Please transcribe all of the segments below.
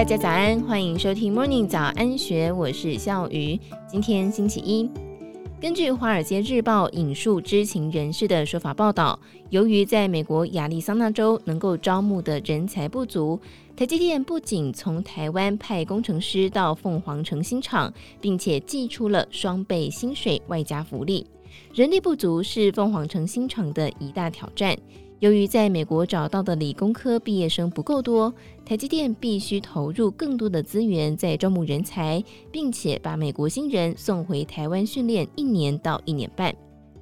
大家早安，欢迎收听 Morning 早安学，我是笑鱼。今天星期一，根据《华尔街日报》引述知情人士的说法报道，由于在美国亚利桑那州能够招募的人才不足，台积电不仅从台湾派工程师到凤凰城新厂，并且寄出了双倍薪水外加福利。人力不足是凤凰城新厂的一大挑战。由于在美国找到的理工科毕业生不够多，台积电必须投入更多的资源在招募人才，并且把美国新人送回台湾训练一年到一年半。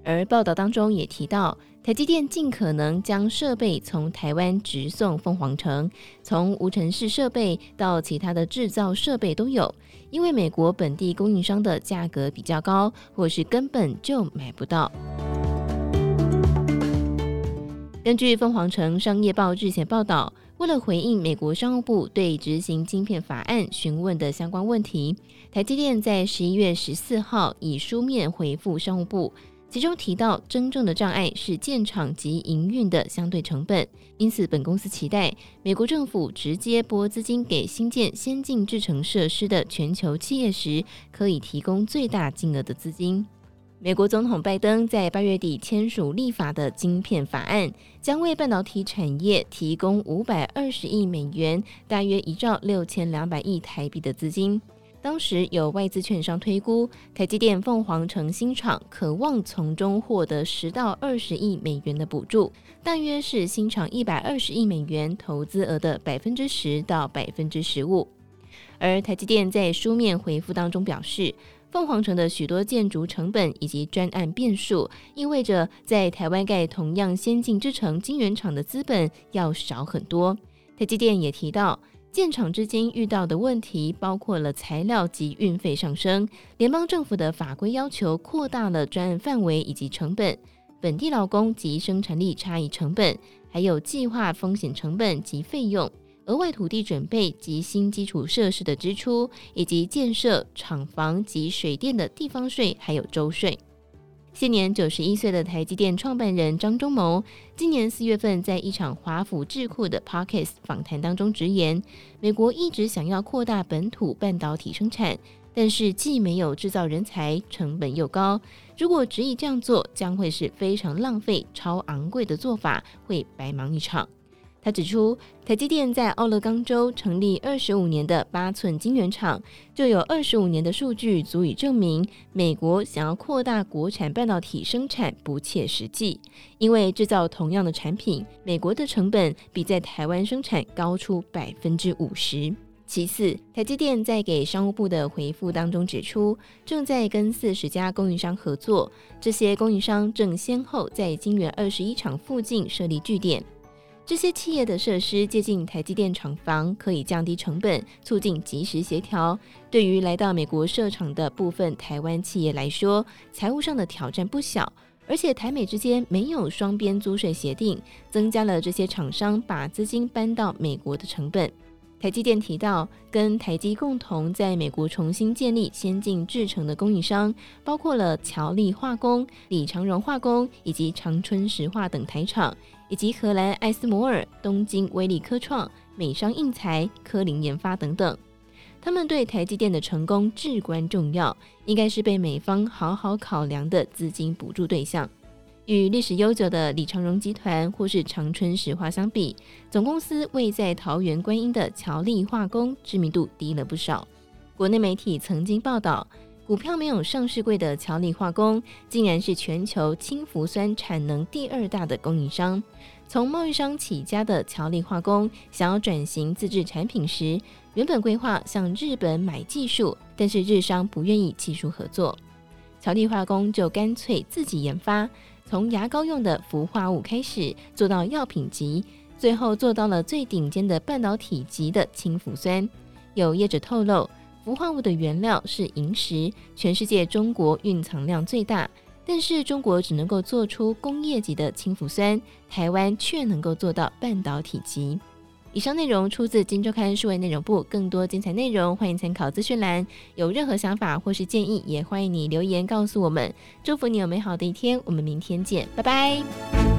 而报道当中也提到，台积电尽可能将设备从台湾直送凤凰城，从无尘室设备到其他的制造设备都有，因为美国本地供应商的价格比较高，或是根本就买不到。根据凤凰城商业报日前报道，为了回应美国商务部对执行晶片法案询问的相关问题，台积电在十一月十四号以书面回复商务部，其中提到真正的障碍是建厂及营运的相对成本，因此本公司期待美国政府直接拨资金给新建先进制程设施的全球企业时，可以提供最大金额的资金。美国总统拜登在八月底签署立法的晶片法案，将为半导体产业提供五百二十亿美元，大约一兆六千两百亿台币的资金。当时有外资券商推估，台积电凤凰城新厂可望从中获得十到二十亿美元的补助，大约是新厂一百二十亿美元投资额的百分之十到百分之十五。而台积电在书面回复当中表示，凤凰城的许多建筑成本以及专案变数，意味着在台湾盖同样先进之城晶圆厂的资本要少很多。台积电也提到，建厂至今遇到的问题包括了材料及运费上升，联邦政府的法规要求扩大了专案范围以及成本，本地劳工及生产力差异成本，还有计划风险成本及费用。额外土地准备及新基础设施的支出，以及建设厂房及水电的地方税，还有州税。现年九十一岁的台积电创办人张忠谋，今年四月份在一场华府智库的 Podcast 访谈当中直言，美国一直想要扩大本土半导体生产，但是既没有制造人才，成本又高。如果执意这样做，将会是非常浪费、超昂贵的做法，会白忙一场。他指出，台积电在奥勒冈州成立二十五年的八寸晶圆厂，就有二十五年的数据足以证明，美国想要扩大国产半导体生产不切实际。因为制造同样的产品，美国的成本比在台湾生产高出百分之五十。其次，台积电在给商务部的回复当中指出，正在跟四十家供应商合作，这些供应商正先后在晶圆二十一厂附近设立据点。这些企业的设施接近台积电厂房，可以降低成本，促进及时协调。对于来到美国设厂的部分台湾企业来说，财务上的挑战不小。而且台美之间没有双边租税协定，增加了这些厂商把资金搬到美国的成本。台积电提到，跟台积共同在美国重新建立先进制程的供应商，包括了乔力化工、李长荣化工以及长春石化等台厂，以及荷兰艾斯摩尔、东京威力科创、美商印材、科林研发等等。他们对台积电的成功至关重要，应该是被美方好好考量的资金补助对象。与历史悠久的李长荣集团或是长春石化相比，总公司位在桃园观音的乔力化工知名度低了不少。国内媒体曾经报道，股票没有上市柜的乔力化工，竟然是全球氢氟酸产能第二大的供应商。从贸易商起家的乔力化工，想要转型自制产品时，原本规划向日本买技术，但是日商不愿意技术合作，乔力化工就干脆自己研发。从牙膏用的氟化物开始做到药品级，最后做到了最顶尖的半导体级的氢氟酸。有业者透露，氟化物的原料是萤石，全世界中国蕴藏量最大，但是中国只能够做出工业级的氢氟酸，台湾却能够做到半导体级。以上内容出自《金周刊》数位内容部，更多精彩内容欢迎参考资讯栏。有任何想法或是建议，也欢迎你留言告诉我们。祝福你有美好的一天，我们明天见，拜拜。